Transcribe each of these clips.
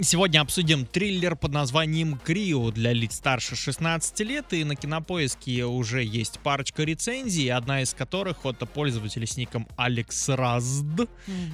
Сегодня обсудим триллер под названием «Крио» для лиц старше 16 лет, и на Кинопоиске уже есть парочка рецензий, одна из которых от пользователя с ником Алекс Разд,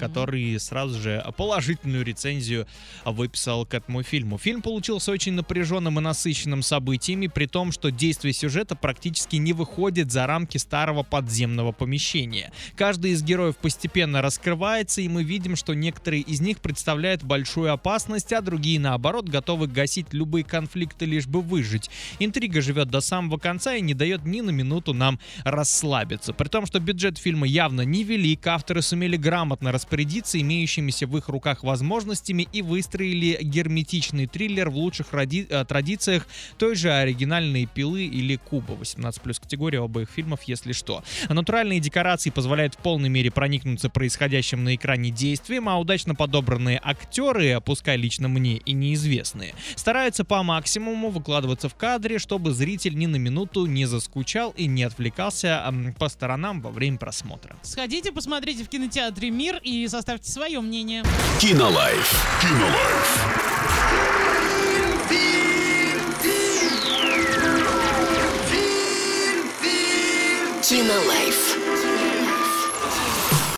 который сразу же положительную рецензию выписал к этому фильму. Фильм получился очень напряженным и насыщенным событиями, при том, что действие сюжета практически не выходит за рамки старого подземного помещения. Каждый из героев постепенно раскрывается, и мы видим, что некоторые из них представляют большую опасность, а другие, наоборот, готовы гасить любые конфликты, лишь бы выжить. Интрига живет до самого конца и не дает ни на минуту нам расслабиться. При том, что бюджет фильма явно невелик, авторы сумели грамотно распорядиться имеющимися в их руках возможностями и выстроили герметичный триллер в лучших ради- э, традициях той же оригинальной пилы или куба. 18 плюс категория обоих фильмов, если что. Натуральные декорации позволяют в полной мере проникнуться происходящим на экране действием, а удачно подобранные актеры, пускай лично лично мне и неизвестные, стараются по максимуму выкладываться в кадре, чтобы зритель ни на минуту не заскучал и не отвлекался по сторонам во время просмотра. Сходите, посмотрите в кинотеатре «Мир» и составьте свое мнение. Кинолайф. Кинолайф. Кинолайф.